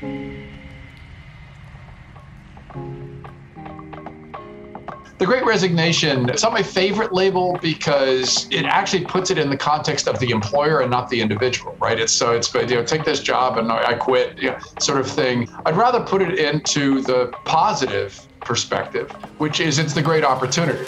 The Great Resignation, it's not my favorite label because it actually puts it in the context of the employer and not the individual, right? It's so it's you know take this job and I quit, you know, sort of thing. I'd rather put it into the positive perspective, which is it's the great opportunity.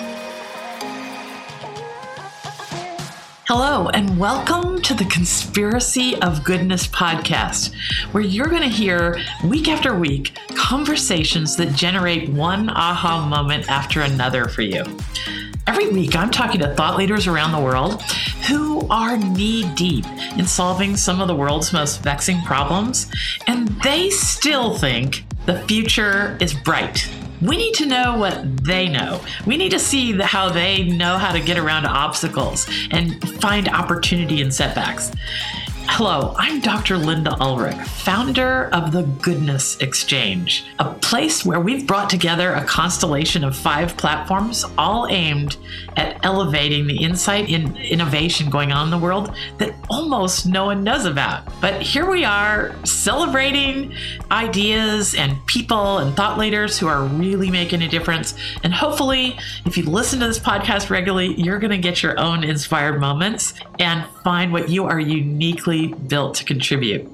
Hello, and welcome to the Conspiracy of Goodness podcast, where you're going to hear week after week conversations that generate one aha moment after another for you. Every week, I'm talking to thought leaders around the world who are knee deep in solving some of the world's most vexing problems, and they still think the future is bright we need to know what they know. We need to see the, how they know how to get around obstacles and find opportunity in setbacks. Hello, I'm Dr. Linda Ulrich, founder of the Goodness Exchange, a place where we've brought together a constellation of five platforms, all aimed at elevating the insight and innovation going on in the world that almost no one knows about. But here we are celebrating ideas and people and thought leaders who are really making a difference. And hopefully, if you listen to this podcast regularly, you're going to get your own inspired moments and find what you are uniquely built to contribute.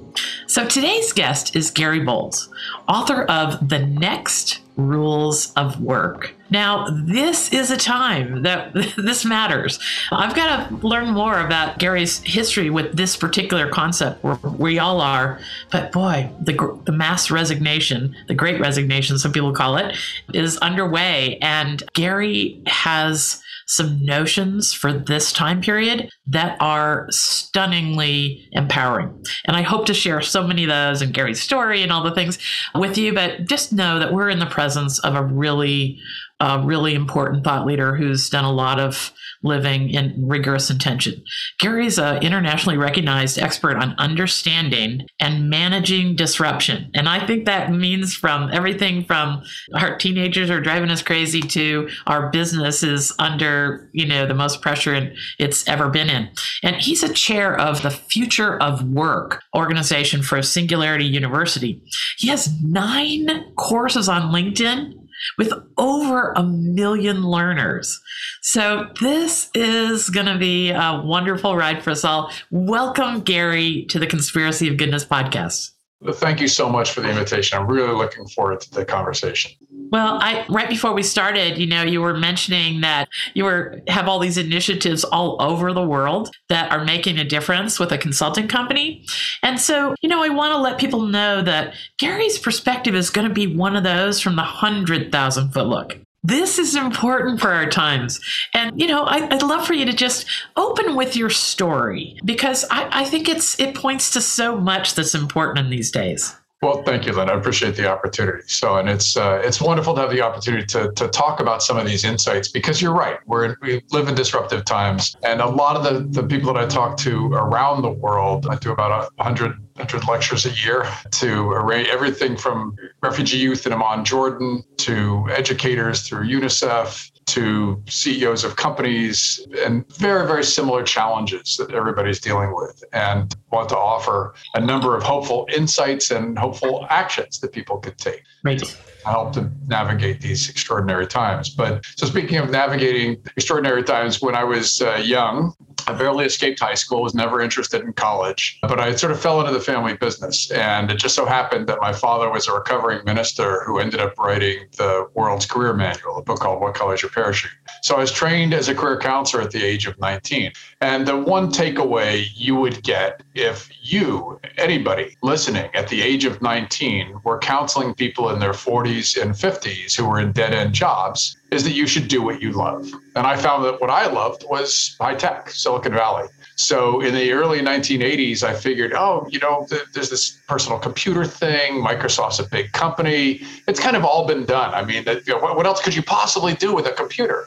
So today's guest is Gary Bolles, author of The Next Rules of Work. Now, this is a time that this matters. I've got to learn more about Gary's history with this particular concept where we all are. But boy, the, the mass resignation, the great resignation, some people call it, is underway. And Gary has some notions for this time period that are stunningly empowering. And I hope to share so many of those and Gary's story and all the things with you, but just know that we're in the presence of a really, uh, really important thought leader who's done a lot of living in rigorous intention. Gary's an internationally recognized expert on understanding and managing disruption. And I think that means from everything from our teenagers are driving us crazy to our business is under, you know, the most pressure it's ever been in. And he's a chair of the Future of Work organization for Singularity University. He has nine courses on LinkedIn with over a million learners. So this is going to be a wonderful ride for us all. Welcome, Gary, to the Conspiracy of Goodness podcast. Thank you so much for the invitation. I'm really looking forward to the conversation. Well, I right before we started, you know, you were mentioning that you were have all these initiatives all over the world that are making a difference with a consulting company. And so, you know, I want to let people know that Gary's perspective is going to be one of those from the 100,000 foot look. This is important for our times. And, you know, I, would love for you to just open with your story because I, I think it's it points to so much that's important in these days. Well, thank you, Lynn. I appreciate the opportunity. So, and it's uh, it's wonderful to have the opportunity to to talk about some of these insights because you're right. We're we live in disruptive times, and a lot of the the people that I talk to around the world, I do about a hundred hundred lectures a year to array everything from refugee youth in Amman, Jordan, to educators through UNICEF, to CEOs of companies and very, very similar challenges that everybody's dealing with, and want to offer a number of hopeful insights and hopeful actions that people could take. Right. To help to navigate these extraordinary times. But so, speaking of navigating extraordinary times, when I was uh, young, I barely escaped high school, was never interested in college, but I sort of fell into the family business. And it just so happened that my father was a recovering minister who ended up writing the world's career manual, a book called What Color Is Your Parachute. So I was trained as a career counselor at the age of 19. And the one takeaway you would get if you, anybody listening at the age of 19, were counseling people in their 40s and 50s who were in dead end jobs is that you should do what you love. And I found that what I loved was high tech, Silicon Valley. So in the early 1980s, I figured, oh, you know, th- there's this personal computer thing. Microsoft's a big company. It's kind of all been done. I mean, that, you know, what, what else could you possibly do with a computer?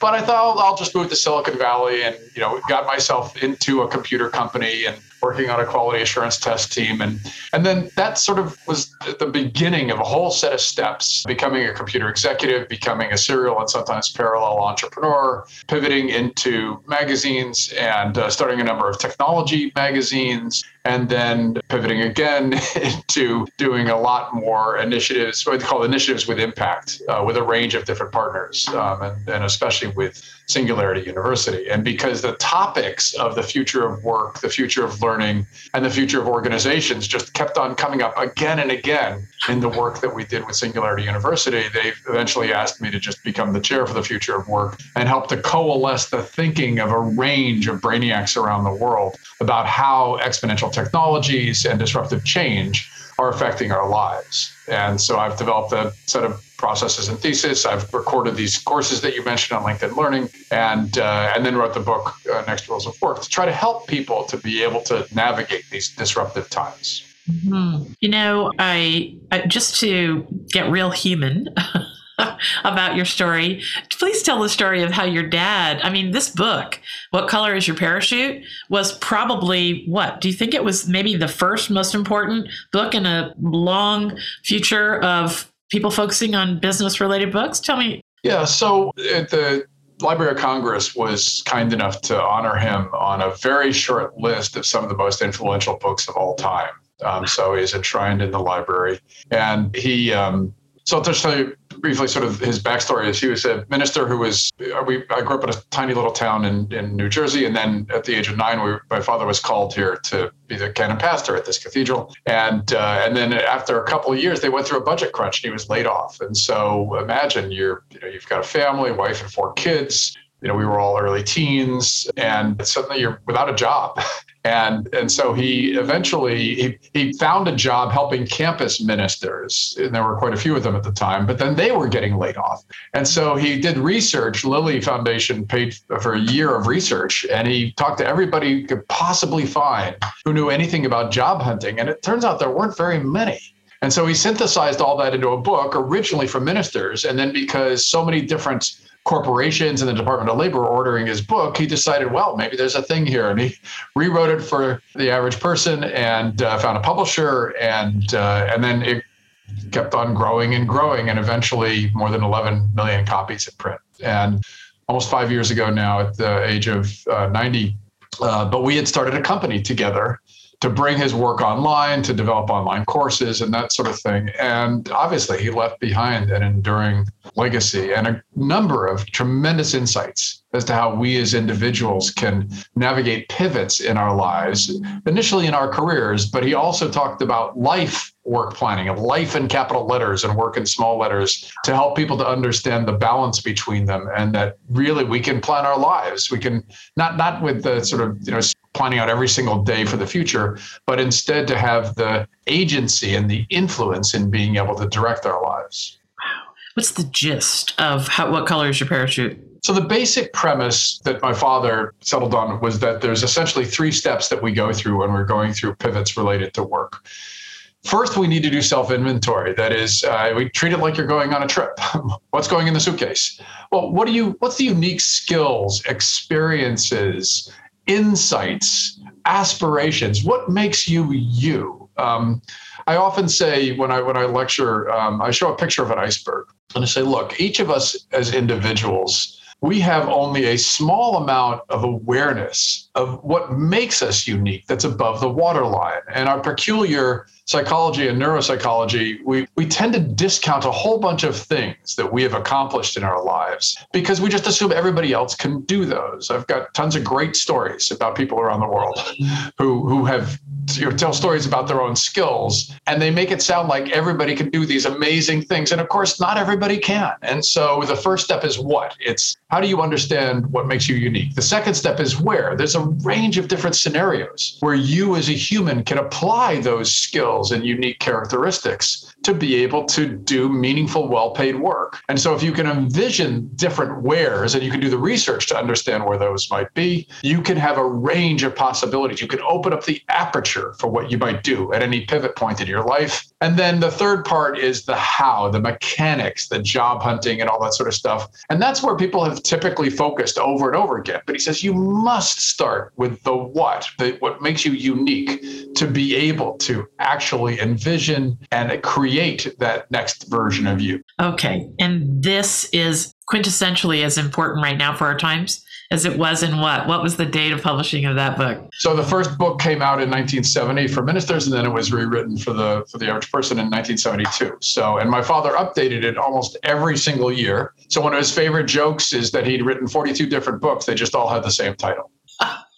But I thought I'll, I'll just move to Silicon Valley and, you know, got myself into a computer company and working on a quality assurance test team. And, and then that sort of was the beginning of a whole set of steps becoming a computer executive, becoming a serial and sometimes parallel entrepreneur, pivoting into magazines and uh, starting a number of technology magazines, and then pivoting again into doing a lot more initiatives, what they call initiatives with impact, uh, with a range of different partners, um, and, and especially with Singularity University. And because the topics of the future of work, the future of learning, and the future of organizations just kept on coming up again and again in the work that we did with Singularity University, they eventually asked me to just become the chair for the future of work and help to coalesce the thinking of a range of brainiacs around the world about how exponential technologies and disruptive change are affecting our lives. And so I've developed a set of processes and thesis. I've recorded these courses that you mentioned on LinkedIn Learning, and uh, and then wrote the book uh, Next Rules of Work to try to help people to be able to navigate these disruptive times. Mm-hmm. You know, I, I just to get real human. about your story. Please tell the story of how your dad, I mean, this book, What Color is Your Parachute, was probably what? Do you think it was maybe the first most important book in a long future of people focusing on business related books? Tell me. Yeah, so the Library of Congress was kind enough to honor him on a very short list of some of the most influential books of all time. Um, so he's enshrined in the library. And he, um, so I'll just tell you briefly sort of his backstory is he was a minister who was, we, I grew up in a tiny little town in, in New Jersey. And then at the age of nine, we, my father was called here to be the canon pastor at this cathedral. And, uh, and then after a couple of years, they went through a budget crunch and he was laid off. And so imagine you're, you know, you've got a family, wife and four kids you know, we were all early teens and suddenly you're without a job. And, and so he eventually he, he found a job helping campus ministers and there were quite a few of them at the time but then they were getting laid off. And so he did research. Lilly foundation paid for a year of research and he talked to everybody he could possibly find who knew anything about job hunting and it turns out there weren't very many. And so he synthesized all that into a book originally for ministers and then because so many different corporations and the Department of Labor ordering his book, he decided, well, maybe there's a thing here. And he rewrote it for the average person and uh, found a publisher. And, uh, and then it kept on growing and growing. And eventually, more than 11 million copies in print. And almost five years ago now, at the age of uh, 90, uh, but we had started a company together to bring his work online, to develop online courses and that sort of thing. And obviously, he left behind an enduring legacy and a number of tremendous insights as to how we as individuals can navigate pivots in our lives, initially in our careers, but he also talked about life work planning of life in capital letters and work in small letters to help people to understand the balance between them and that really we can plan our lives we can not not with the sort of you know planning out every single day for the future but instead to have the agency and the influence in being able to direct our lives wow what's the gist of how what color is your parachute so the basic premise that my father settled on was that there's essentially three steps that we go through when we're going through pivots related to work First, we need to do self inventory. That is, uh, we treat it like you're going on a trip. what's going in the suitcase? Well, what do you? What's the unique skills, experiences, insights, aspirations? What makes you you? Um, I often say when I when I lecture, um, I show a picture of an iceberg, and I say, look, each of us as individuals we have only a small amount of awareness of what makes us unique that's above the waterline. And our peculiar psychology and neuropsychology, we, we tend to discount a whole bunch of things that we have accomplished in our lives because we just assume everybody else can do those. I've got tons of great stories about people around the world mm-hmm. who, who have you know, tell stories about their own skills and they make it sound like everybody can do these amazing things. And of course, not everybody can. And so the first step is what? It's how do you understand what makes you unique? The second step is where? There's a range of different scenarios where you as a human can apply those skills skills and unique characteristics to be able to do meaningful, well paid work. And so, if you can envision different wheres and you can do the research to understand where those might be, you can have a range of possibilities. You can open up the aperture for what you might do at any pivot point in your life. And then the third part is the how, the mechanics, the job hunting, and all that sort of stuff. And that's where people have typically focused over and over again. But he says you must start with the what, the, what makes you unique to be able to actually envision and create that next version of you. Okay. And this is quintessentially as important right now for our times as it was in what? What was the date of publishing of that book? So the first book came out in 1970 for ministers, and then it was rewritten for the for the average person in 1972. So, and my father updated it almost every single year. So one of his favorite jokes is that he'd written 42 different books. They just all had the same title.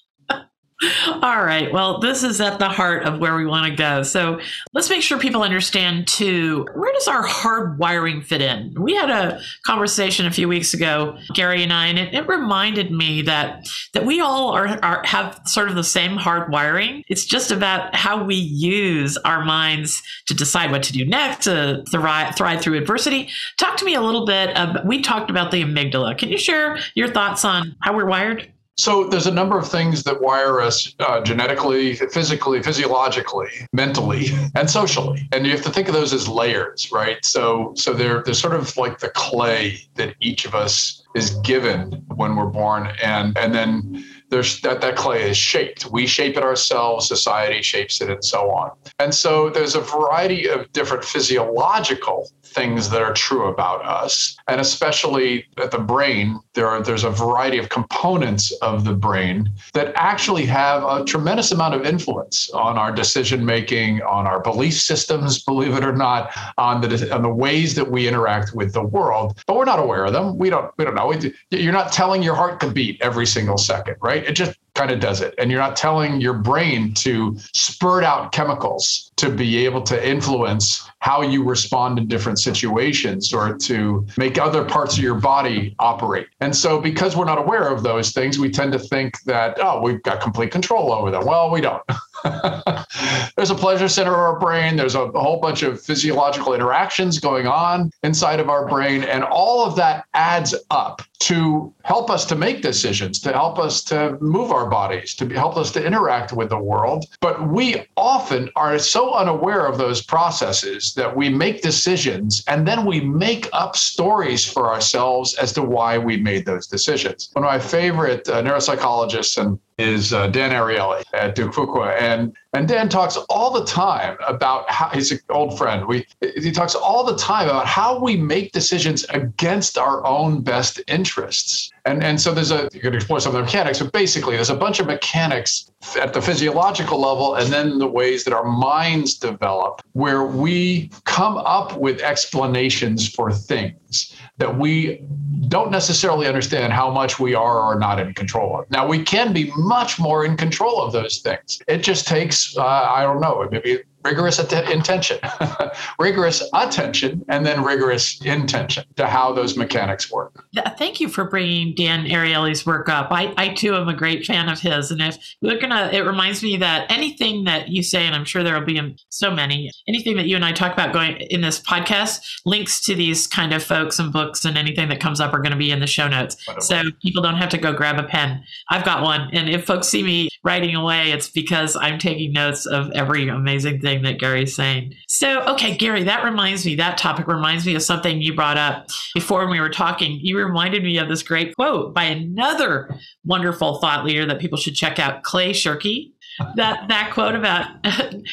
All right. Well, this is at the heart of where we want to go. So let's make sure people understand too where does our hard wiring fit in? We had a conversation a few weeks ago, Gary and I, and it, it reminded me that that we all are, are have sort of the same hard wiring. It's just about how we use our minds to decide what to do next, to thrive, thrive through adversity. Talk to me a little bit. Of, we talked about the amygdala. Can you share your thoughts on how we're wired? So there's a number of things that wire us uh, genetically, physically, physiologically, mentally, and socially. And you have to think of those as layers, right? So so they're they're sort of like the clay that each of us is given when we're born, and and then there's that that clay is shaped. We shape it ourselves, society shapes it, and so on. And so there's a variety of different physiological things that are true about us. And especially at the brain, there are there's a variety of components of the brain that actually have a tremendous amount of influence on our decision making, on our belief systems, believe it or not, on the on the ways that we interact with the world. But we're not aware of them. We don't we don't know. You're not telling your heart to beat every single second, right? It just kind of does it. And you're not telling your brain to spurt out chemicals to be able to influence how you respond in different situations or to make other parts of your body operate. And so, because we're not aware of those things, we tend to think that, oh, we've got complete control over them. Well, we don't. there's a pleasure center of our brain. There's a, whole bunch of physiological interactions going on inside of our brain. And all of that adds up to help us to make decisions, to help us to move our bodies, to help us to interact with the world. But we often are so unaware of those processes that we make decisions and then we make up stories for ourselves as to why we made those decisions. One of my favorite uh, neuropsychologists and is uh, Dan Ariely at Duke Fuqua, and and Dan talks all the time about how he's an old friend. We he talks all the time about how we make decisions against our own best interests. And and so there's a you can explore some of the mechanics, but basically there's a bunch of mechanics at the physiological level, and then the ways that our minds develop, where we come up with explanations for things that we don't necessarily understand how much we are or not in control of. Now, we can be much more in control of those things. It just takes, uh, I don't know, maybe rigorous att- intention, rigorous attention, and then rigorous intention to how those mechanics work. Thank you for bringing Dan Ariely's work up. I, I too am a great fan of his, and if we're gonna, it reminds me that anything that you say, and I'm sure there will be so many, anything that you and I talk about going in this podcast, links to these kind of folks and books and anything that comes up are going to be in the show notes, so people don't have to go grab a pen. I've got one, and if folks see me writing away, it's because I'm taking notes of every amazing thing that Gary's saying. So, okay, Gary, that reminds me, that topic reminds me of something you brought up before when we were talking. You reminded me of this great quote by another wonderful thought leader that people should check out, Clay Shirky. That that quote about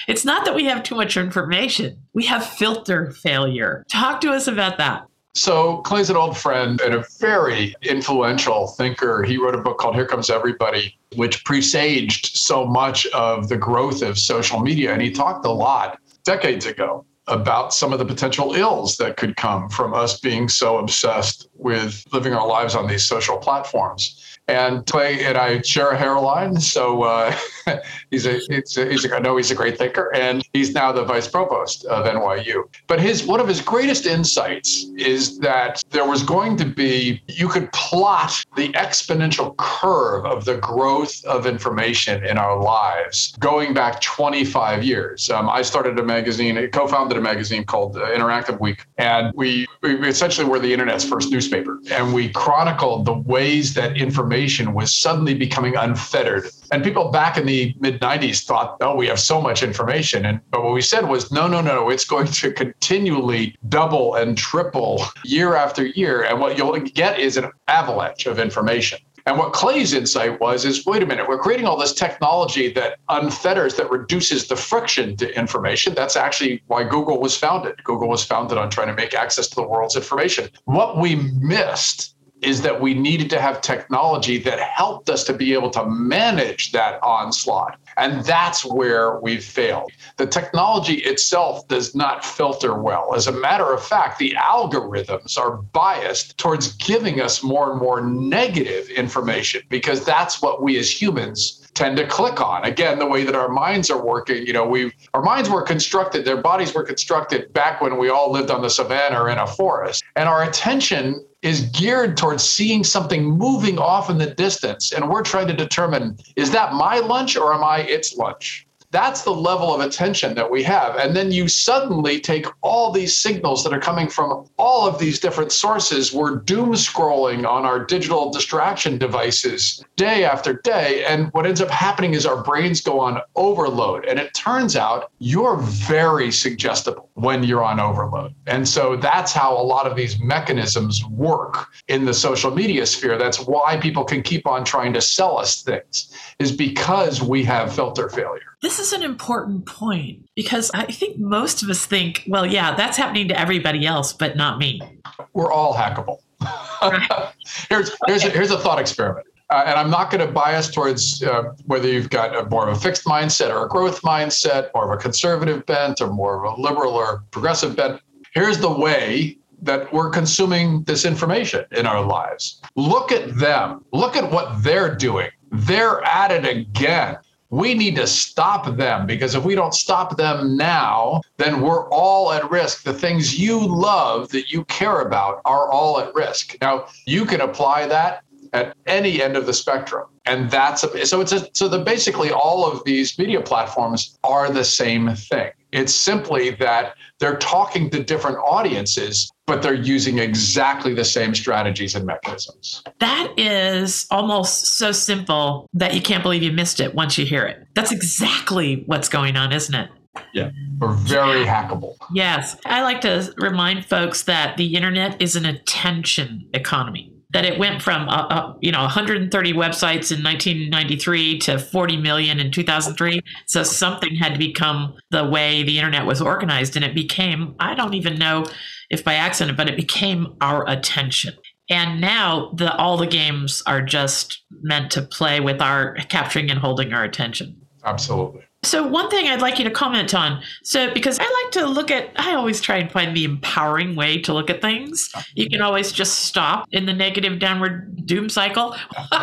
it's not that we have too much information, we have filter failure. Talk to us about that. So Clay's an old friend and a very influential thinker. He wrote a book called Here Comes Everybody, which presaged so much of the growth of social media. And he talked a lot decades ago about some of the potential ills that could come from us being so obsessed with living our lives on these social platforms. And Clay and I share a hairline, so uh, he's a, he's a, he's a, I know he's a great thinker, and he's now the vice provost of NYU. But his one of his greatest insights is that there was going to be you could plot the exponential curve of the growth of information in our lives going back 25 years. Um, I started a magazine, co-founded a magazine called uh, Interactive Week, and we, we essentially were the internet's first newspaper, and we chronicled the ways that information information was suddenly becoming unfettered. And people back in the mid 90s thought, oh, we have so much information. And but what we said was, no, no, no, it's going to continually double and triple year after year. And what you'll get is an avalanche of information. And what Clay's insight was is wait a minute, we're creating all this technology that unfetters, that reduces the friction to information. That's actually why Google was founded. Google was founded on trying to make access to the world's information. What we missed is that we needed to have technology that helped us to be able to manage that onslaught. And that's where we've failed. The technology itself does not filter well. As a matter of fact, the algorithms are biased towards giving us more and more negative information because that's what we as humans tend to click on. Again, the way that our minds are working, you know, we our minds were constructed, their bodies were constructed back when we all lived on the savannah or in a forest. And our attention is geared towards seeing something moving off in the distance. And we're trying to determine is that my lunch or am I its lunch? That's the level of attention that we have. And then you suddenly take all these signals that are coming from all of these different sources. We're doom scrolling on our digital distraction devices day after day. And what ends up happening is our brains go on overload. And it turns out you're very suggestible when you're on overload. And so that's how a lot of these mechanisms work in the social media sphere. That's why people can keep on trying to sell us things, is because we have filter failure. This is an important point because I think most of us think, well, yeah, that's happening to everybody else, but not me. We're all hackable. here's here's a, here's a thought experiment. Uh, and I'm not going to bias towards uh, whether you've got a more of a fixed mindset or a growth mindset, more of a conservative bent or more of a liberal or progressive bent. Here's the way that we're consuming this information in our lives. Look at them. Look at what they're doing. They're at it again we need to stop them because if we don't stop them now, then we're all at risk. The things you love that you care about are all at risk. Now, you can apply that at any end of the spectrum. And that's a, so it's a, so the basically all of these media platforms are the same thing. It's simply that they're talking to different audiences, but they're using exactly the same strategies and mechanisms. That is almost so simple that you can't believe you missed it once you hear it. That's exactly what's going on, isn't it? Yeah, we're very hackable. Yes. I like to remind folks that the internet is an attention economy that it went from uh, uh, you know 130 websites in 1993 to 40 million in 2003 so something had to become the way the internet was organized and it became i don't even know if by accident but it became our attention. And now the all the games are just meant to play with our capturing and holding our attention. Absolutely so one thing I'd like you to comment on. So because I like to look at I always try and find the empowering way to look at things. You can always just stop in the negative downward doom cycle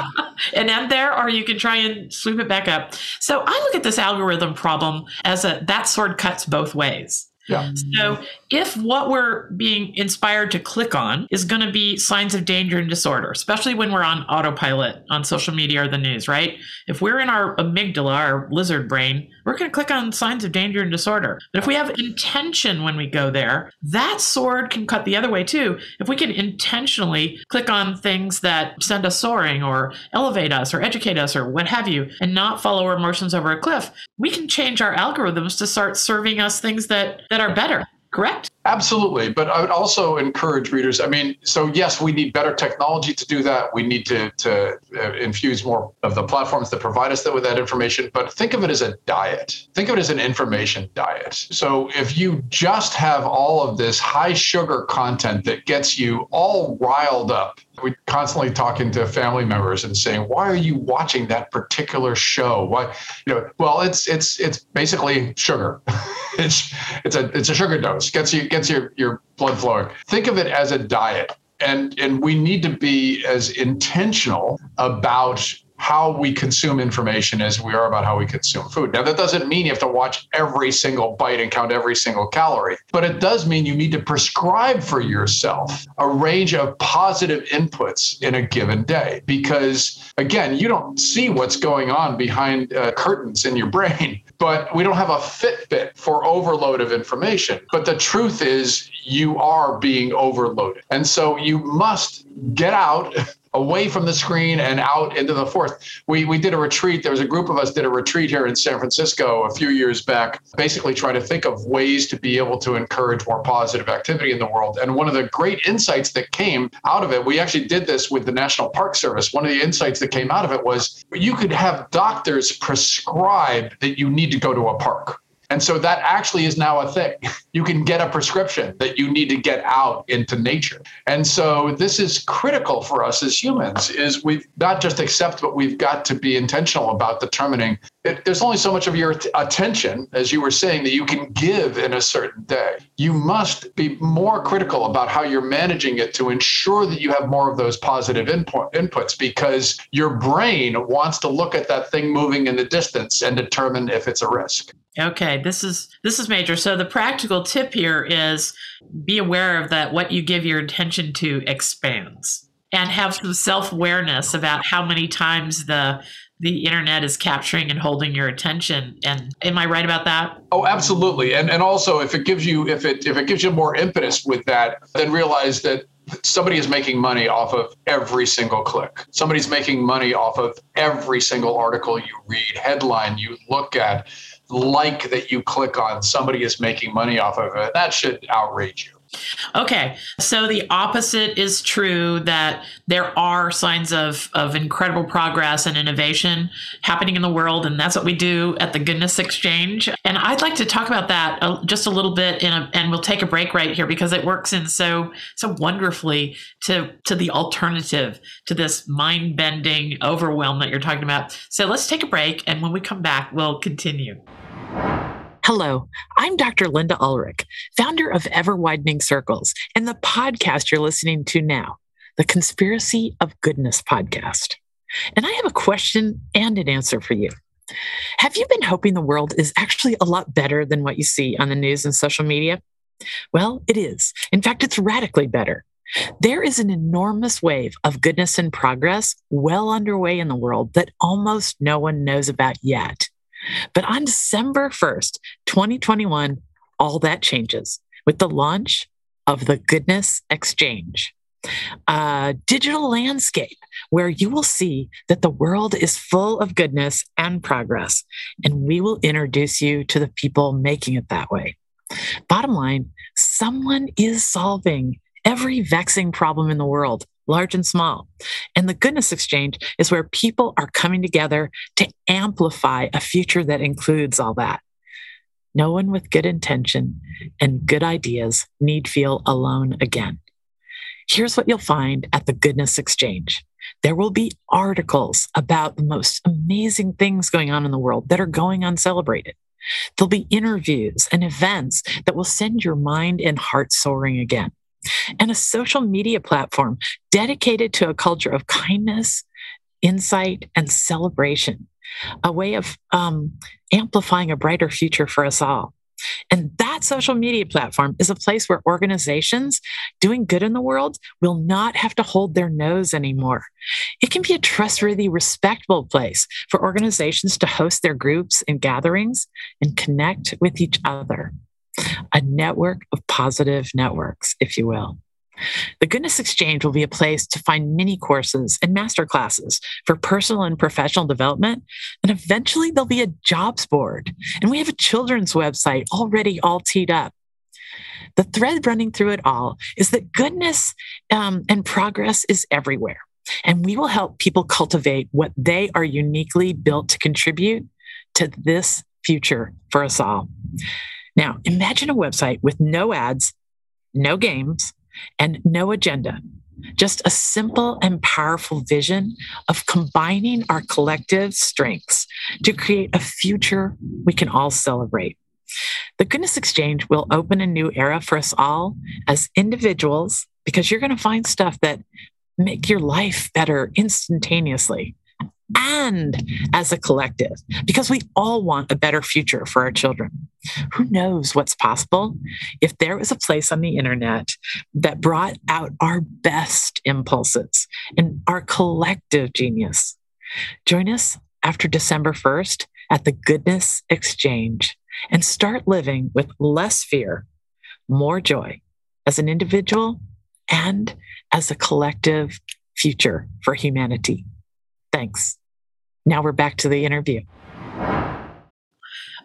and end there or you can try and sweep it back up. So I look at this algorithm problem as a that sword cuts both ways. Yeah. So if what we're being inspired to click on is going to be signs of danger and disorder, especially when we're on autopilot on social media or the news, right? If we're in our amygdala, our lizard brain, we're going to click on signs of danger and disorder. But if we have intention when we go there, that sword can cut the other way too. If we can intentionally click on things that send us soaring or elevate us or educate us or what have you, and not follow our emotions over a cliff, we can change our algorithms to start serving us things that, that are better correct? Absolutely. But I would also encourage readers. I mean, so yes, we need better technology to do that. We need to, to uh, infuse more of the platforms that provide us with that information. But think of it as a diet. Think of it as an information diet. So if you just have all of this high sugar content that gets you all riled up we constantly talking to family members and saying why are you watching that particular show why you know well it's it's it's basically sugar it's it's a it's a sugar dose gets you gets your your blood flowing think of it as a diet and and we need to be as intentional about how we consume information as we are about how we consume food. Now, that doesn't mean you have to watch every single bite and count every single calorie, but it does mean you need to prescribe for yourself a range of positive inputs in a given day. Because again, you don't see what's going on behind uh, curtains in your brain, but we don't have a Fitbit for overload of information. But the truth is, you are being overloaded. And so you must get out away from the screen and out into the forest. We, we did a retreat. There was a group of us did a retreat here in San Francisco a few years back, basically trying to think of ways to be able to encourage more positive activity in the world. And one of the great insights that came out of it, we actually did this with the National Park Service. One of the insights that came out of it was you could have doctors prescribe that you need to go to a park and so that actually is now a thing. You can get a prescription that you need to get out into nature. And so this is critical for us as humans is we've not just accept, but we've got to be intentional about determining it, there's only so much of your attention, as you were saying, that you can give in a certain day. You must be more critical about how you're managing it to ensure that you have more of those positive input, inputs because your brain wants to look at that thing moving in the distance and determine if it's a risk. Okay, this is this is major. So the practical tip here is be aware of that what you give your attention to expands and have some self-awareness about how many times the the internet is capturing and holding your attention and am i right about that oh absolutely and and also if it gives you if it if it gives you more impetus with that then realize that somebody is making money off of every single click. Somebody's making money off of every single article you read, headline you look at like that you click on, somebody is making money off of it. That should outrage you. Okay, so the opposite is true that there are signs of, of incredible progress and innovation happening in the world, and that's what we do at the Goodness Exchange. And I'd like to talk about that uh, just a little bit, in a, and we'll take a break right here because it works in so so wonderfully to to the alternative to this mind bending overwhelm that you're talking about. So let's take a break, and when we come back, we'll continue. Hello, I'm Dr. Linda Ulrich, founder of Ever Widening Circles and the podcast you're listening to now, the Conspiracy of Goodness podcast. And I have a question and an answer for you. Have you been hoping the world is actually a lot better than what you see on the news and social media? Well, it is. In fact, it's radically better. There is an enormous wave of goodness and progress well underway in the world that almost no one knows about yet. But on December 1st, 2021, all that changes with the launch of the Goodness Exchange, a digital landscape where you will see that the world is full of goodness and progress, and we will introduce you to the people making it that way. Bottom line, someone is solving every vexing problem in the world large and small. And the Goodness Exchange is where people are coming together to amplify a future that includes all that. No one with good intention and good ideas need feel alone again. Here's what you'll find at the Goodness Exchange. There will be articles about the most amazing things going on in the world that are going uncelebrated. There'll be interviews and events that will send your mind and heart soaring again and a social media platform dedicated to a culture of kindness, insight, and celebration, a way of um, amplifying a brighter future for us all. And that social media platform is a place where organizations doing good in the world will not have to hold their nose anymore. It can be a trustworthy, respectable place for organizations to host their groups and gatherings and connect with each other a network of positive networks, if you will. The Goodness Exchange will be a place to find mini courses and master classes for personal and professional development. And eventually there'll be a jobs board. And we have a children's website already all teed up. The thread running through it all is that goodness um, and progress is everywhere. And we will help people cultivate what they are uniquely built to contribute to this future for us all. Now, imagine a website with no ads, no games, and no agenda. Just a simple and powerful vision of combining our collective strengths to create a future we can all celebrate. The Goodness Exchange will open a new era for us all as individuals because you're going to find stuff that make your life better instantaneously and as a collective, because we all want a better future for our children. Who knows what's possible if there was a place on the internet that brought out our best impulses and our collective genius? Join us after December 1st at the Goodness Exchange and start living with less fear, more joy as an individual and as a collective future for humanity. Thanks. Now we're back to the interview.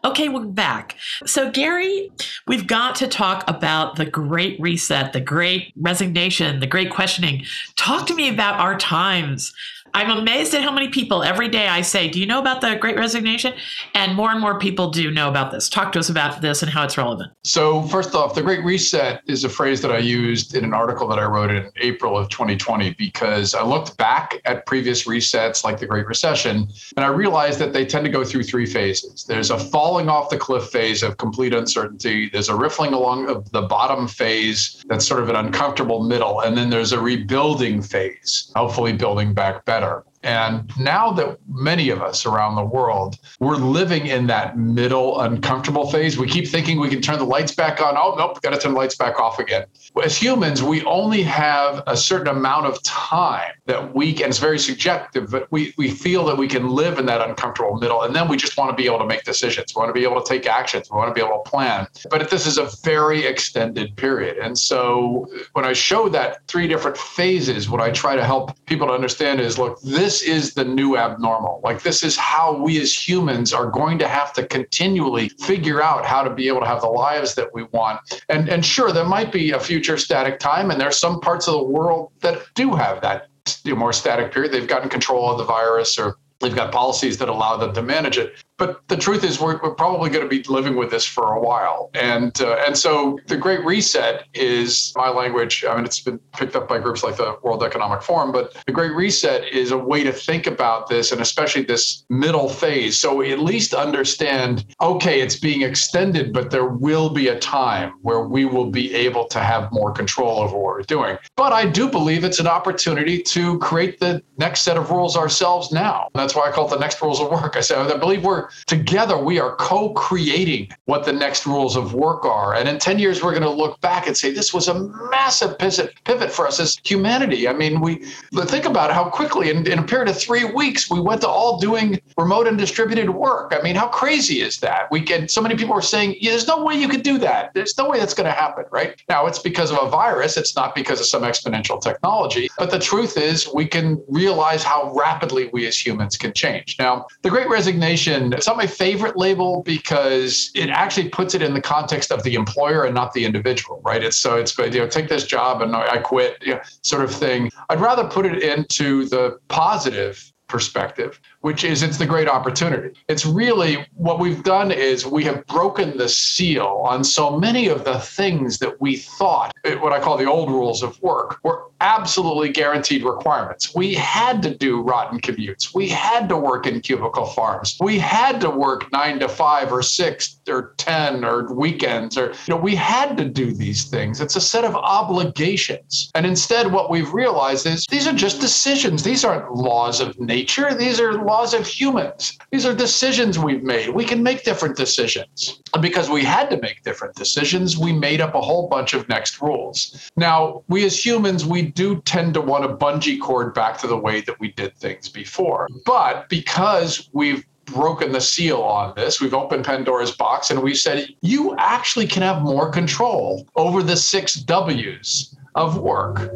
Okay, we're back. So, Gary, we've got to talk about the great reset, the great resignation, the great questioning. Talk to me about our times. I'm amazed at how many people every day I say, Do you know about the great resignation? And more and more people do know about this. Talk to us about this and how it's relevant. So, first off, the great reset is a phrase that I used in an article that I wrote in April of 2020 because I looked back at previous resets like the Great Recession and I realized that they tend to go through three phases. There's a falling off the cliff phase of complete uncertainty, there's a riffling along of the bottom phase that's sort of an uncomfortable middle, and then there's a rebuilding phase, hopefully building back better better. And now that many of us around the world, we're living in that middle uncomfortable phase, we keep thinking we can turn the lights back on. Oh, nope, got to turn the lights back off again. As humans, we only have a certain amount of time that we can, it's very subjective, but we, we feel that we can live in that uncomfortable middle. And then we just want to be able to make decisions. We want to be able to take actions. We want to be able to plan. But this is a very extended period. And so when I show that three different phases, what I try to help people to understand is look, this this is the new abnormal. Like, this is how we as humans are going to have to continually figure out how to be able to have the lives that we want. And, and sure, there might be a future static time, and there's some parts of the world that do have that more static period. They've gotten control of the virus or they've got policies that allow them to manage it. But the truth is, we're, we're probably going to be living with this for a while. And uh, and so the Great Reset is my language. I mean, it's been picked up by groups like the World Economic Forum. But the Great Reset is a way to think about this, and especially this middle phase. So at least understand, okay, it's being extended, but there will be a time where we will be able to have more control over what we're doing. But I do believe it's an opportunity to create the next set of rules ourselves now. That's why I call it the next rules of work. I said I believe we're together we are co-creating what the next rules of work are. And in 10 years we're going to look back and say this was a massive pivot for us as humanity. I mean we think about how quickly in, in a period of three weeks we went to all doing remote and distributed work. I mean how crazy is that? We can so many people are saying yeah, there's no way you could do that. There's no way that's going to happen right? Now it's because of a virus. It's not because of some exponential technology. But the truth is we can realize how rapidly we as humans can change. Now the great resignation it's not my favorite label because it actually puts it in the context of the employer and not the individual, right? It's so it's you know take this job and I quit, you know, sort of thing. I'd rather put it into the positive perspective, which is it's the great opportunity. It's really what we've done is we have broken the seal on so many of the things that we thought, eh, what I call the old rules of work, were absolutely guaranteed requirements. We had to do rotten commutes. We had to work in cubicle farms. We had to work nine to five or six or 10 or weekends or, you know, we had to do these things. It's a set of obligations. And instead, what we've realized is these are just decisions. These aren't laws of nature nature. These are laws of humans. These are decisions we've made. We can make different decisions. And because we had to make different decisions, we made up a whole bunch of next rules. Now, we as humans, we do tend to want to bungee cord back to the way that we did things before. But because we've broken the seal on this. We've opened Pandora's box and we said you actually can have more control over the six W's of work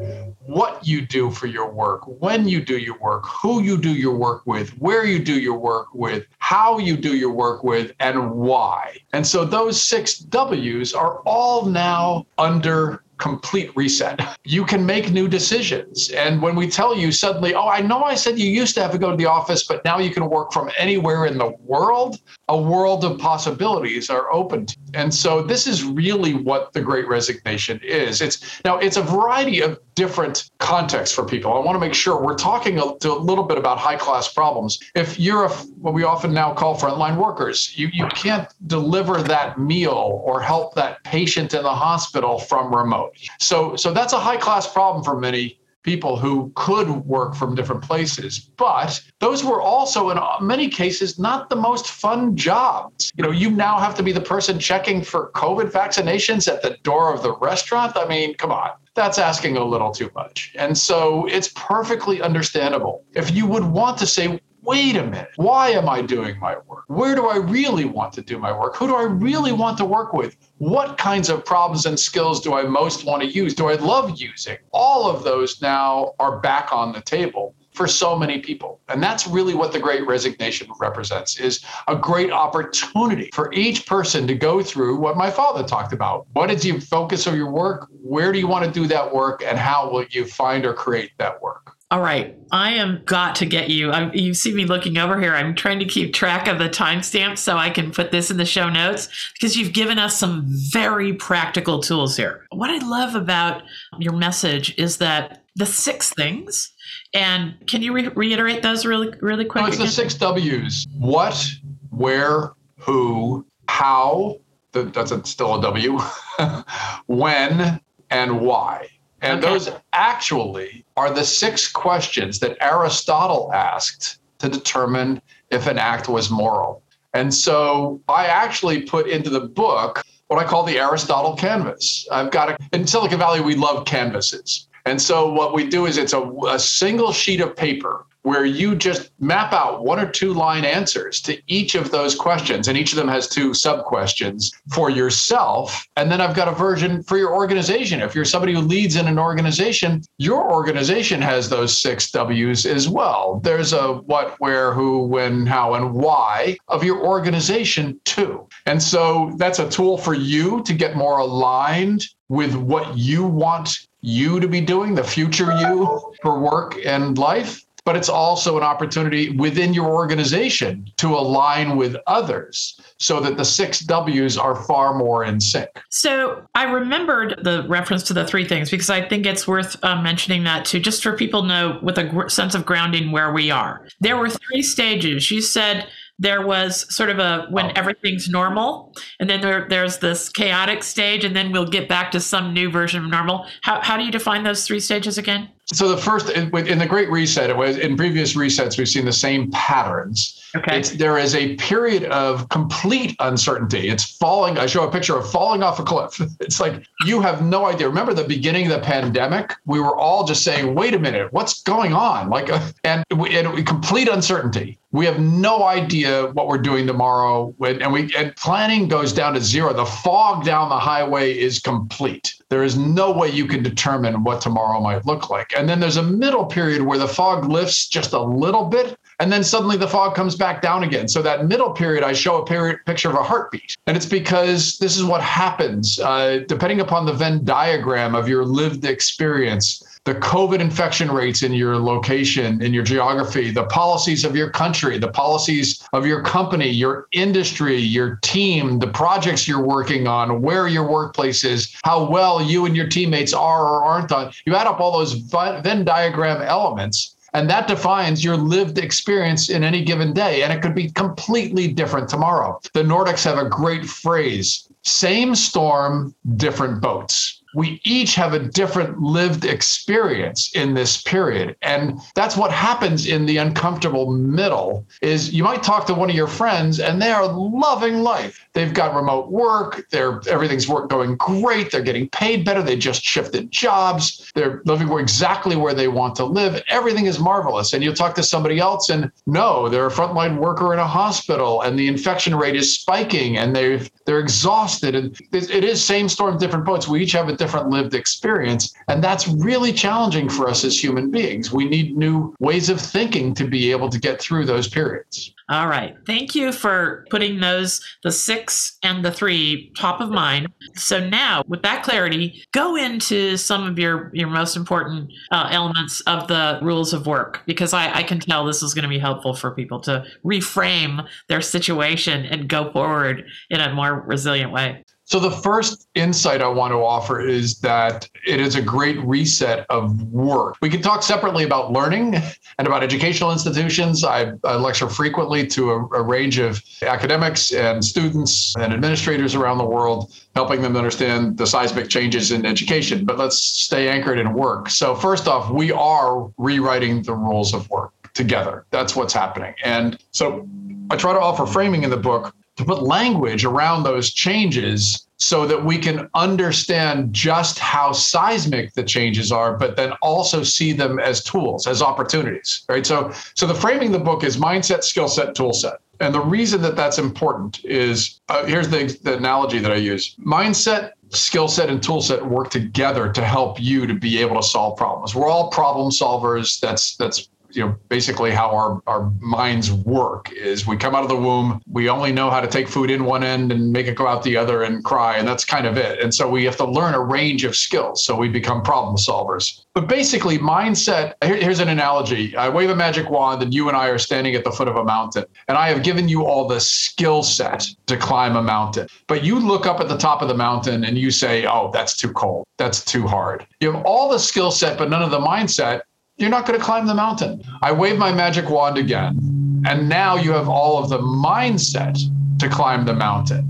what you do for your work, when you do your work, who you do your work with, where you do your work with, how you do your work with, and why. And so those six W's are all now under complete reset. You can make new decisions. And when we tell you suddenly, oh, I know I said you used to have to go to the office, but now you can work from anywhere in the world, a world of possibilities are open. And so this is really what the great resignation is. It's now it's a variety of different contexts for people. I want to make sure we're talking a, a little bit about high class problems. If you're a, what we often now call frontline workers, you, you can't deliver that meal or help that patient in the hospital from remote. So, so that's a high class problem for many people who could work from different places. But those were also, in many cases, not the most fun jobs. You know, you now have to be the person checking for COVID vaccinations at the door of the restaurant. I mean, come on. That's asking a little too much. And so it's perfectly understandable. If you would want to say, wait a minute, why am I doing my work? Where do I really want to do my work? Who do I really want to work with? What kinds of problems and skills do I most want to use? Do I love using? All of those now are back on the table for so many people. And that's really what the great resignation represents is a great opportunity for each person to go through what my father talked about. What is your focus of your work? Where do you want to do that work and how will you find or create that work? All right, I am got to get you. I, you see me looking over here. I'm trying to keep track of the timestamps so I can put this in the show notes because you've given us some very practical tools here. What I love about your message is that the six things and can you re- reiterate those really, really quick? No, it's again? the six W's: what, where, who, how. That's a, still a W. when and why. And okay. those actually are the six questions that Aristotle asked to determine if an act was moral. And so I actually put into the book what I call the Aristotle canvas. I've got a, in Silicon Valley, we love canvases. And so what we do is it's a, a single sheet of paper where you just map out one or two line answers to each of those questions. And each of them has two sub questions for yourself. And then I've got a version for your organization. If you're somebody who leads in an organization, your organization has those six W's as well. There's a what, where, who, when, how, and why of your organization too. And so that's a tool for you to get more aligned with what you want you to be doing, the future you for work and life. But it's also an opportunity within your organization to align with others so that the six W's are far more in sync. So I remembered the reference to the three things because I think it's worth uh, mentioning that too, just for people know with a gr- sense of grounding where we are. There were three stages. You said there was sort of a when oh. everything's normal and then there, there's this chaotic stage and then we'll get back to some new version of normal how, how do you define those three stages again so the first in the great reset it was in previous resets we've seen the same patterns. Okay. It's, there is a period of complete uncertainty. It's falling i show a picture of falling off a cliff. It's like you have no idea. Remember the beginning of the pandemic? We were all just saying wait a minute what's going on? Like and, and complete uncertainty. We have no idea what we're doing tomorrow and we and planning goes down to zero. The fog down the highway is complete there is no way you can determine what tomorrow might look like. And then there's a middle period where the fog lifts just a little bit and then suddenly the fog comes back down again. So that middle period i show a period, picture of a heartbeat. And it's because this is what happens uh, depending upon the venn diagram of your lived experience the COVID infection rates in your location, in your geography, the policies of your country, the policies of your company, your industry, your team, the projects you're working on, where your workplace is, how well you and your teammates are or aren't on. You add up all those Venn diagram elements, and that defines your lived experience in any given day. And it could be completely different tomorrow. The Nordics have a great phrase same storm, different boats we each have a different lived experience in this period. And that's what happens in the uncomfortable middle is you might talk to one of your friends and they are loving life. They've got remote work. They're everything's work going great. They're getting paid better. They just shifted jobs. They're living exactly where they want to live. Everything is marvelous. And you'll talk to somebody else and no they're a frontline worker in a hospital and the infection rate is spiking and they they're exhausted. And it is same storm different boats. We each have a different lived experience. And that's really challenging for us as human beings. We need new ways of thinking to be able to get through those periods. All right. Thank you for putting those, the six and the three, top of mind. So now, with that clarity, go into some of your, your most important uh, elements of the rules of work, because I, I can tell this is going to be helpful for people to reframe their situation and go forward in a more resilient way. So, the first insight I want to offer is that it is a great reset of work. We can talk separately about learning and about educational institutions. I, I lecture frequently to a, a, range of academics and students and administrators around the world, helping them understand the seismic changes in education. But let's stay anchored in work. So, first off, we are rewriting the rules of work together. That's what's happening. And so, I try to offer framing in the book to put language around those changes so that we can understand just how seismic the changes are but then also see them as tools as opportunities right? So so the framing the book is mindset skill set tool set. And the reason that that's important is uh, here's the, the analogy that i use. Mindset skill set and tool set work together to help you to be able to solve problems. We're all problem solvers. That's that's you know basically how our, our minds work is we come out of the womb we only know how to take food in one end and make it go out the other and cry and that's kind of it. And so we have to learn a range of skills so we become problem solvers. But basically mindset here, here's an analogy. I wave a magic wand and you and i are standing at the foot of a mountain and i have given you all the skill set to climb a mountain. But you look up at the top of the mountain and you say oh that's too cold. That's too hard. You have all the skill set but none of the mindset you're not going to climb the mountain. I wave my magic wand again, and now you have all of the mindset to climb the mountain.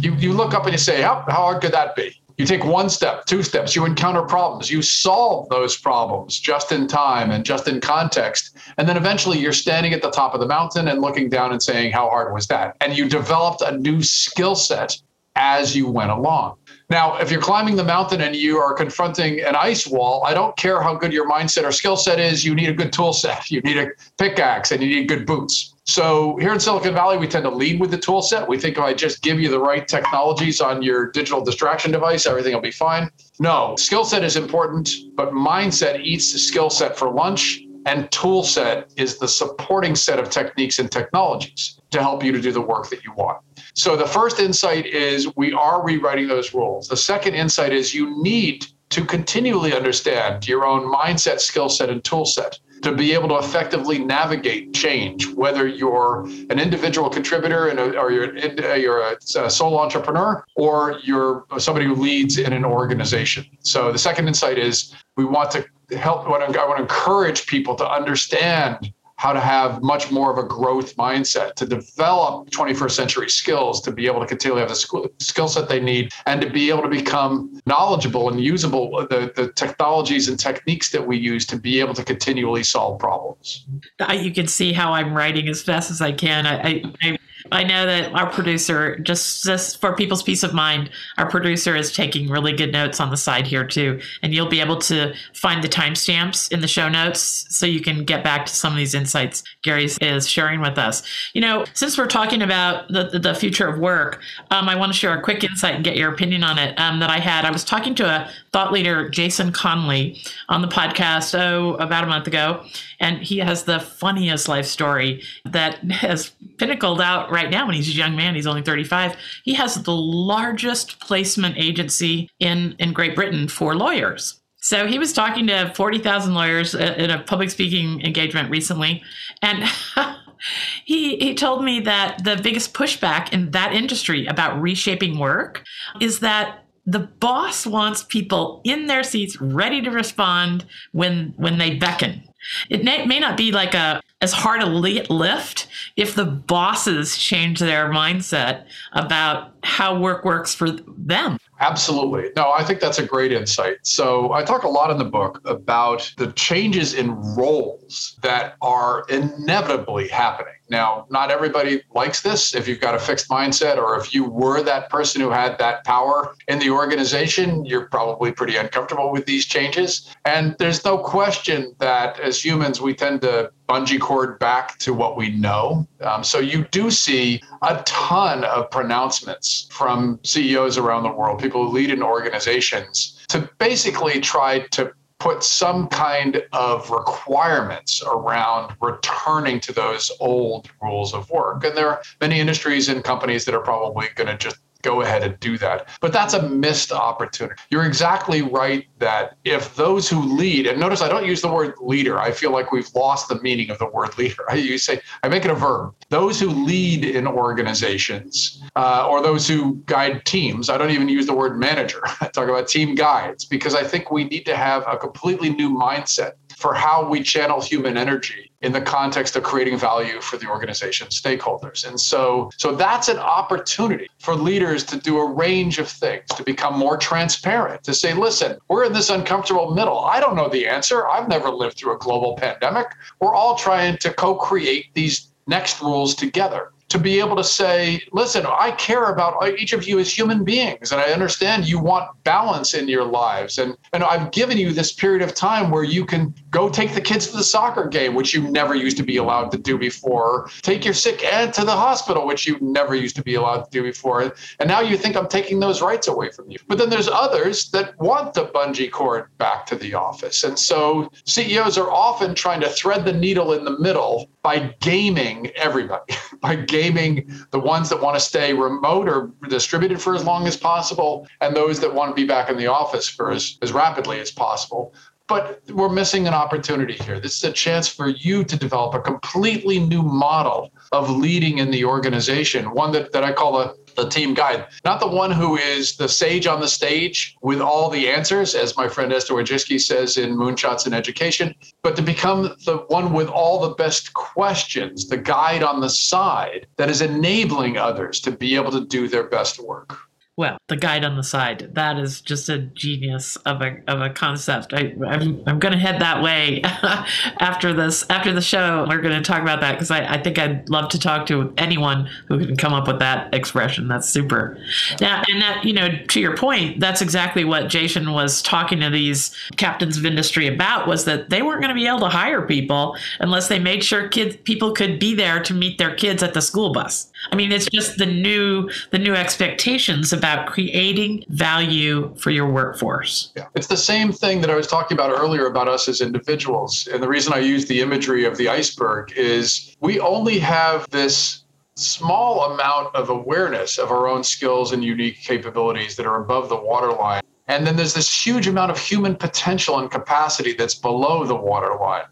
You, you look up and you say, how, how hard could that be? You take one step, two steps, you encounter problems, you solve those problems just in time and just in context. And then eventually you're standing at the top of the mountain and looking down and saying, How hard was that? And you developed a new skill set as you went along. Now, if you're climbing the mountain and you are confronting an ice wall, I don't care how good your mindset or skill set is, you need a good tool set. You need a pickaxe and you need good boots. So here in Silicon Valley, we tend to lead with the tool set. We think if I just give you the right technologies on your digital distraction device, everything will be fine. No, skill set is important, but mindset eats the skill set for lunch. And tool set is the supporting set of techniques and technologies to help you to do the work that you want. So the first insight is we are rewriting those rules. The second insight is you need to continually understand your own mindset, skill set, and tool set to be able to effectively navigate change, whether you're an individual contributor or you're, uh, you're a, solo entrepreneur or you're somebody who leads in an organization. So the second insight is we want to help, I want to encourage people to understand how to have much more of a growth mindset, to develop 21st century skills, to be able to continually have the skill set they need, and to be able to become knowledgeable and usable uh, the, the technologies and techniques that we use to be able to continually solve problems. You can see how I'm writing as fast as I can. I, I, I know that our producer, just just for people's peace of mind, our producer is taking really good notes on the side here too, and you'll be able to find the timestamps in the show notes so you can get back to some of these insights Gary is sharing with us. You know, since we're talking about the the future of work, um, I want to share a quick insight and get your opinion on it um, that I had. I was talking to a thought leader, Jason Conley, on the podcast oh about a month ago, and he has the funniest life story that has pinnacled out right now when he's a young man. He's only 35. He has the largest placement agency in, in Great Britain for lawyers. So he was talking to 40,000 lawyers uh, in a public speaking engagement recently. And he, he told me that the biggest pushback in that industry about reshaping work is that the boss wants people in their seats ready to respond when when they beckon it may, may not be like a as hard a lift if the bosses change their mindset about how work works for them. Absolutely. No, I think that's a great insight. So, I talk a lot in the book about the changes in roles that are inevitably happening. Now, not everybody likes this. If you've got a fixed mindset or if you were that person who had that power in the organization, you're probably pretty uncomfortable with these changes. And there's no question that as humans, we tend to bungee cord back to what we know. Um, so you do see a ton of pronouncements from CEOs around the world, people who lead in organizations, to basically try to put some kind of requirements around returning to those old rules of work. And there are many industries and companies that are probably going to just go ahead and do that. But that's a missed opportunity. You're exactly right that if those who lead, and notice I don't use the word leader, I feel like we've lost the meaning of the word leader. I you say I make it a verb. Those who lead in organizations uh, or those who guide teams, I don't even use the word manager. I talk about team guides because I think we need to have a completely new mindset for how we channel human energy in the context of creating value for the organization stakeholders. And so, so that's an opportunity for leaders to do a range of things, to become more transparent, to say, listen, we're in this uncomfortable middle. I don't know the answer. I've never lived through a global pandemic. We're all trying to co create these next rules together to be able to say, listen, I care about each of you as human beings, and I understand you want balance in your lives. And, and I've given you this period of time where you can go take the kids to the soccer game, which you never used to be allowed to do before, take your sick aunt to the hospital, which you never used to be allowed to do before. And now you think I'm taking those rights away from you. But then there's others that want the bungee cord back to the office. And so CEOs are often trying to thread the needle in the middle by gaming everybody, by gaming the ones that want to stay remote or distributed for as long as possible, and those that want to be back in the office for as, as rapidly as possible. But we're missing an opportunity here. This is a chance for you to develop a completely new model of leading in the organization, one that, that I call a the team guide, not the one who is the sage on the stage with all the answers, as my friend Esther Wojcicki says in Moonshots in Education, but to become the one with all the best questions, the guide on the side that is enabling others to be able to do their best work. Well, the guide on the side, that is just a genius of a, of a concept. I, I'm, I'm going to head that way after this, after the show. We're going to talk about that because I, I think I'd love to talk to anyone who can come up with that expression. That's super. Now, and that, you know, to your point, that's exactly what Jason was talking to these captains of industry about was that they weren't going to be able to hire people unless they made sure kids, people could be there to meet their kids at the school bus. I mean, it's just the new, the new expectations about creating value for your workforce. Yeah. It's the same thing that I was talking about earlier about us as individuals. And the reason I use the imagery of the iceberg is we only have this small amount of awareness of our own skills and unique capabilities that are above the waterline. And then there's this huge amount of human potential and capacity that's below the waterline.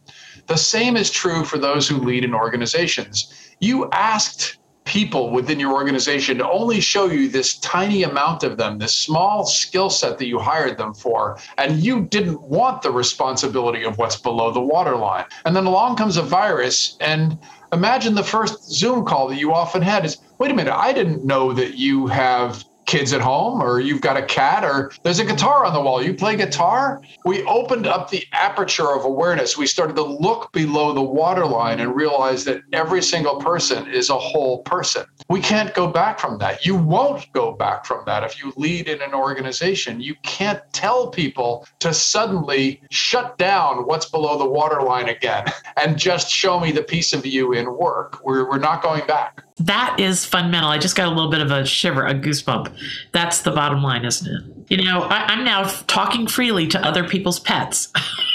The same is true for those who lead in organizations. You asked people within your organization to only show you this tiny amount of them, this small skill set that you hired them for, and you didn't want the responsibility of what's below the waterline. And then along comes a virus, and imagine the first Zoom call that you often had is wait a minute, I didn't know that you have kids at home or you've got a cat or there's a guitar on the wall. You play guitar? We opened up the aperture of awareness. We started to look below the waterline and realize that every single person is a whole person. We can't go back from that. You won't go back from that if you lead in an organization. You can't tell people to suddenly shut down what's below the waterline again and just show me the piece of you in work. We're, we're not going back. That is fundamental. I just got a little bit of a shiver, a goosebump. That's the bottom line, isn't it? You know, I, am now talking freely to other people's pets.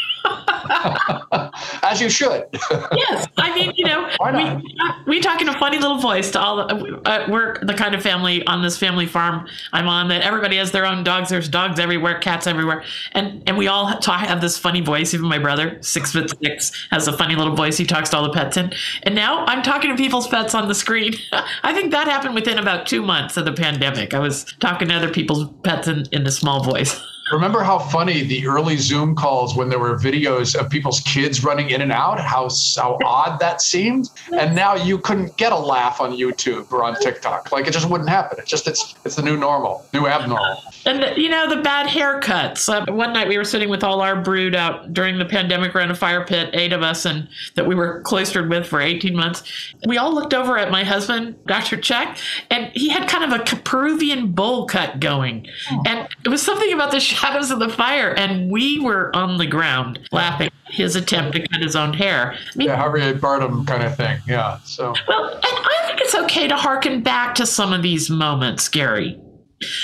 As you should. yes, I mean, you know, we, we talk in a funny little voice to all. The, uh, we're the kind of family on this family farm I'm on that everybody has their own dogs. There's dogs everywhere, cats everywhere, and and we all talk, have this funny voice. Even my brother, six foot six, has a funny little voice. He talks to all the pets in. And now I'm talking to people's pets on the screen. I think that happened within about two months of the pandemic. I was talking to other people's pets in, in a small voice. Remember how funny the early Zoom calls when there were videos of people's kids running in and out, how how odd that seemed? And now you couldn't get a laugh on YouTube or on TikTok. Like it just wouldn't happen. It's just it's it's the new normal, new abnormal. And you know the bad haircuts. Uh, one night we were sitting with all our brood out during the pandemic around a fire pit, eight of us, and that we were cloistered with for 18 months. We all looked over at my husband, Dr. Check, and he had kind of a Peruvian bowl cut going, oh. and it was something about the shadows of the fire, and we were on the ground laughing his attempt to cut his own hair. I mean, yeah, Javier Bardem kind of thing. Yeah. So well, and I think it's okay to harken back to some of these moments, Gary.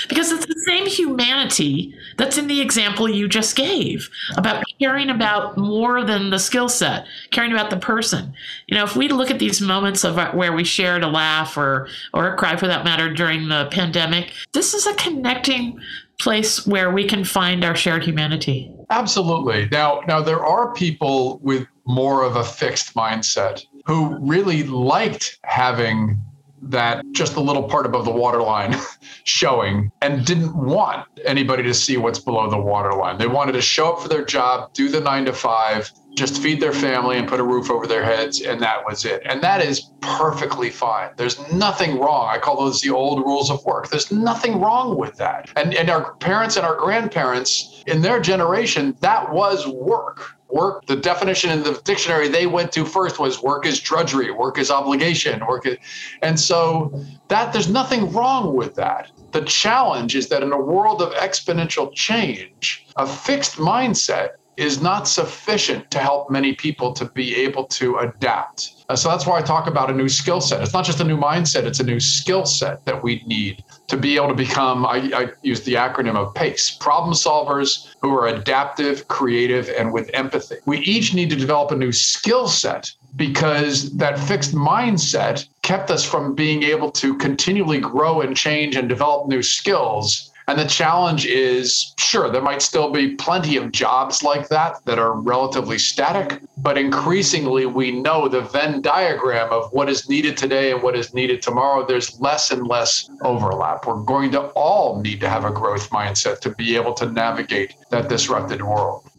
Because it's the same humanity that's in the example you just gave about caring about more than the skill set, caring about the person. You know, if we look at these moments of uh, where we shared a laugh or or a cry for that matter during the pandemic, this is a connecting place where we can find our shared humanity. Absolutely. Now, now there are people with more of a fixed mindset who really liked having that just the little part above the waterline showing and didn't want anybody to see what's below the waterline. They wanted to show up for their job, do the nine to five, just feed their family and put a roof over their heads, and that was it. And that is perfectly fine. There's nothing wrong. I call those the old rules of work. There's nothing wrong with that. And, and our parents and our grandparents in their generation, that was work work, the definition in the dictionary they went to first was work is drudgery, work is obligation, work is, and so that there's nothing wrong with that. The challenge is that in a world of exponential change, a fixed mindset is not sufficient to help many people to be able to adapt. Uh, so that's why I talk about a new skill set. It's not just a new mindset, it's a new skill set that we need to be able to become, I, I, use the acronym of PACE, problem solvers who are adaptive, creative, and with empathy. We each need to develop a new skill set because that fixed mindset kept us from being able to continually grow and change and develop new skills and the challenge is sure, there might still be plenty of jobs like that that are relatively static, but increasingly we know the Venn diagram of what is needed today and what is needed tomorrow, there's less and less overlap. We're going to all need to have a growth mindset to be able to navigate that disrupted world.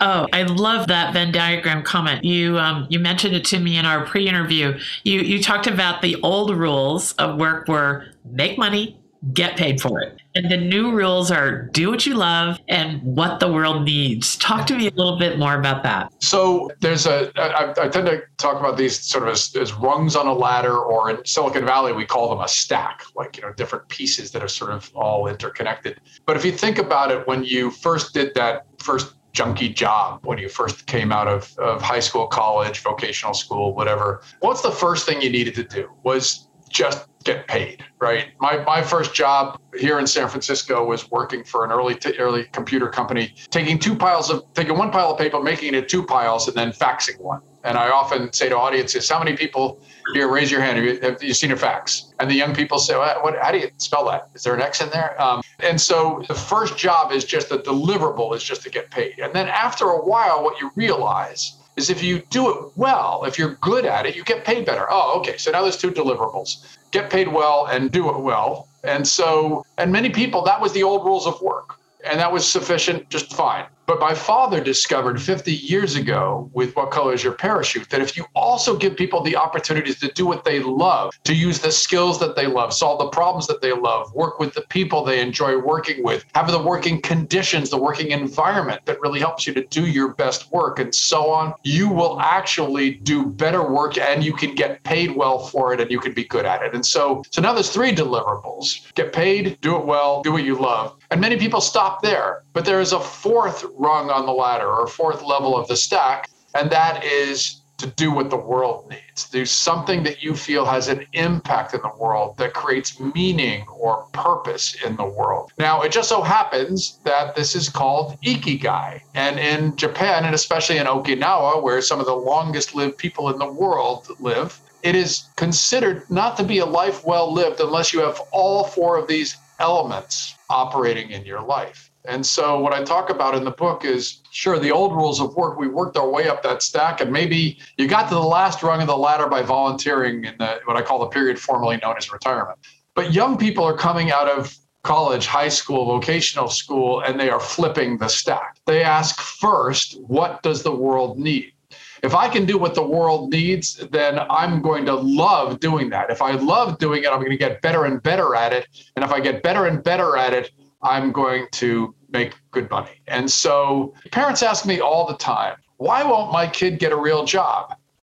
Oh, I love that Venn diagram comment. You um, you mentioned it to me in our pre-interview. You you talked about the old rules of work were make money, get paid for it. And the new rules are do what you love and what the world needs. Talk to me a little bit more about that. So there's a I, I tend to talk about these sort of as, as rungs on a ladder, or in Silicon Valley, we call them a stack, like, you know, different pieces that are sort of all interconnected. But if you think about it, when you first did that first junky job when you first came out of, of high school, college, vocational school, whatever. What's the first thing you needed to do? Was just get paid, right? My, my first job here in San Francisco was working for an early t- early computer company, taking two piles of taking one pile of paper, making it two piles, and then faxing one. And I often say to audiences, "How many people here? Raise your hand. Have you, have you seen a fax?" And the young people say, what, what, How do you spell that? Is there an X in there?" Um, and so the first job is just the deliverable is just to get paid, and then after a while, what you realize is if you do it well, if you're good at it, you get paid better. Oh, okay. So now there's two deliverables get paid well and do it well. And so, and many people, that was the old rules of work. And that was sufficient, just fine. But my father discovered 50 years ago with What Color is Your Parachute that if you also give people the opportunities to do what they love, to use the skills that they love, solve the problems that they love, work with the people they enjoy working with, have the working conditions, the working environment that really helps you to do your best work, and so on, you will actually do better work and you can get paid well for it and you can be good at it. And so, so now there's three deliverables get paid, do it well, do what you love. And many people stop there. But there is a fourth rung on the ladder or fourth level of the stack, and that is to do what the world needs. Do something that you feel has an impact in the world that creates meaning or purpose in the world. Now, it just so happens that this is called ikigai. And in Japan, and especially in Okinawa, where some of the longest lived people in the world live, it is considered not to be a life well lived unless you have all four of these elements operating in your life. And so, what I talk about in the book is sure, the old rules of work, we worked our way up that stack, and maybe you got to the last rung of the ladder by volunteering in the, what I call the period formerly known as retirement. But young people are coming out of college, high school, vocational school, and they are flipping the stack. They ask first, what does the world need? If I can do what the world needs, then I'm going to love doing that. If I love doing it, I'm going to get better and better at it. And if I get better and better at it, I'm going to make good money. And so parents ask me all the time, why won't my kid get a real job?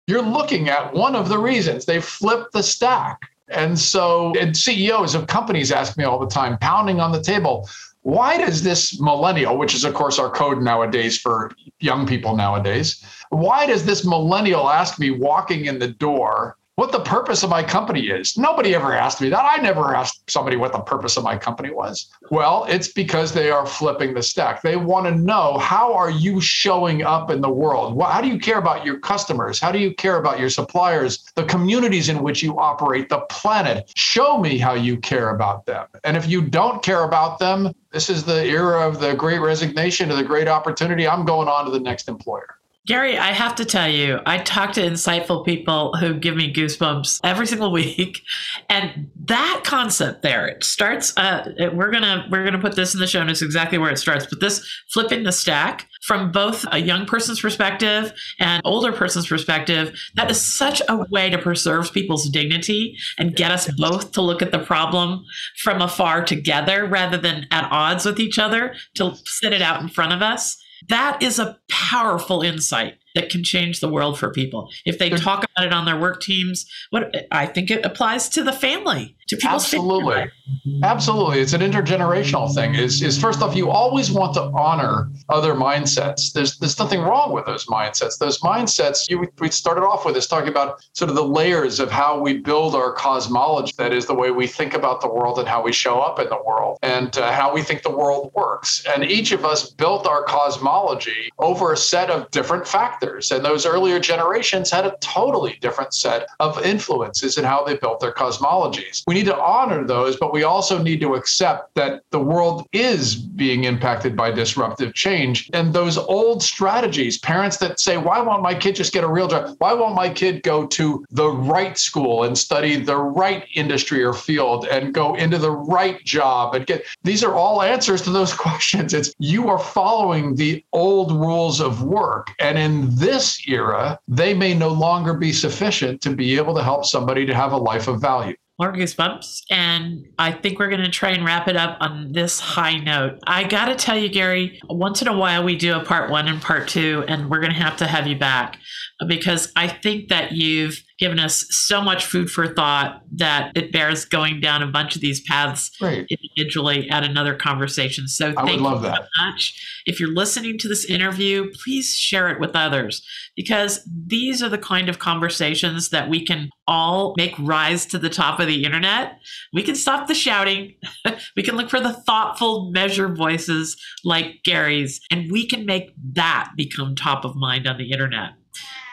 You're looking at one of the reasons they flip the stack. And so, and CEOs of companies ask me all the time, pounding on the table, why does this millennial, which is, of course, our code nowadays for young people nowadays, why does this millennial ask me walking in the door what the purpose of my company is. Nobody ever asked me that. I never asked somebody what the purpose of my company was. Well, it's because they are flipping the stack. They want to know how are you showing up in the world? How do you care about your customers? How do you care about your suppliers, the communities in which you operate, the planet? Show me how you care about them. And if you don't care about them, this is the era of the great resignation, of the great opportunity. I'm going on to the next employer. Gary, I have to tell you, I talk to insightful people who give me goosebumps every single week, and that concept there it starts. Uh, we're gonna we're gonna put this in the show notes exactly where it starts, but this flipping the stack from both a young person's perspective and older person's perspective, that is such a way to preserve people's dignity and get us both to look at the problem from afar together rather than at odds with each other to sit it out in front of us That is a powerful insight that can change the world for people. If they talk about it on their work teams. What i think it applies to the family to people's absolutely. family. absolutely. It's an intergenerational thing. Is is first off you always want to honor other mindsets. There's there's nothing wrong with those mindsets. Those mindsets you we started off with is talking about sort of the layers of how we build our cosmology that is the way we think about the world and how we show up in the world and uh, how we think the world works. And each of us built our cosmology over a set of different factors. And those earlier generations had a totally different set of influences in how they built their cosmologies we need to honor those, but we also need to accept that the world is being impacted by disruptive change. And those old strategies, parents that say, why won't my kid just get a real job? Why won't my kid go to the right school and study the right industry or field and go into the right job and get these are all answers to those questions. It's you are following the old rules of work. And in this era, they may no longer be sufficient to be able to help somebody to have a life of value more goosebumps. And I think we're going to try and wrap it up on this high note. I got to tell you, Gary, once in a while we do a part one and part two, and we're going to have to have you back because I think that you've given us so much food for thought that it bears going down a bunch of these paths Great. individually at another conversation. So I thank would love you that. so much. If you're listening to this interview, please share it with others because these are the kind of conversations that we can all make rise to the top of the internet. We can stop the shouting. we can look for the thoughtful, measured voices like Gary's, and we can make that become top of mind on the internet.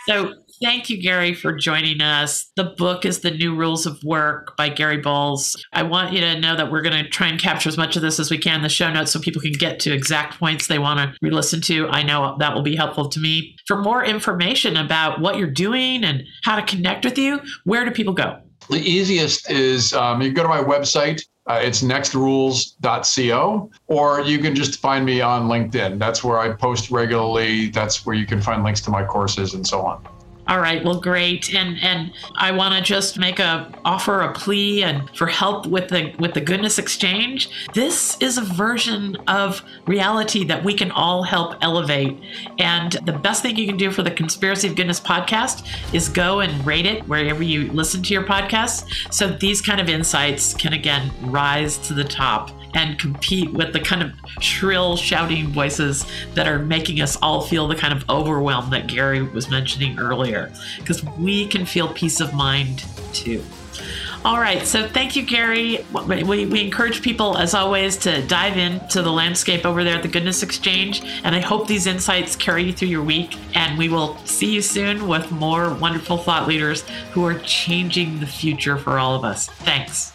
So Thank you, Gary, for joining us. The book is The New Rules of Work by Gary Bolles. I want you to know that we're going to try and capture as much of this as we can in the show notes so people can get to exact points they want to re listen to. I know that will be helpful to me. For more information about what you're doing and how to connect with you, where do people go? The easiest is um, you go to my website. Uh, it's nextrules.co, or you can just find me on LinkedIn. That's where I post regularly. That's where you can find links to my courses and so on. All right, well, great, and and I want to just make a offer a plea and for help with the with the goodness exchange. This is a version of reality that we can all help elevate, and the best thing you can do for the Conspiracy of Goodness podcast is go and rate it wherever you listen to your podcasts, so these kind of insights can again rise to the top and compete with the kind of shrill shouting voices that are making us all feel the kind of overwhelm that Gary was mentioning earlier. Because we can feel peace of mind too. All right, so thank you, Gary. We, we encourage people, as always, to dive into the landscape over there at the Goodness Exchange. And I hope these insights carry you through your week. And we will see you soon with more wonderful thought leaders who are changing the future for all of us. Thanks.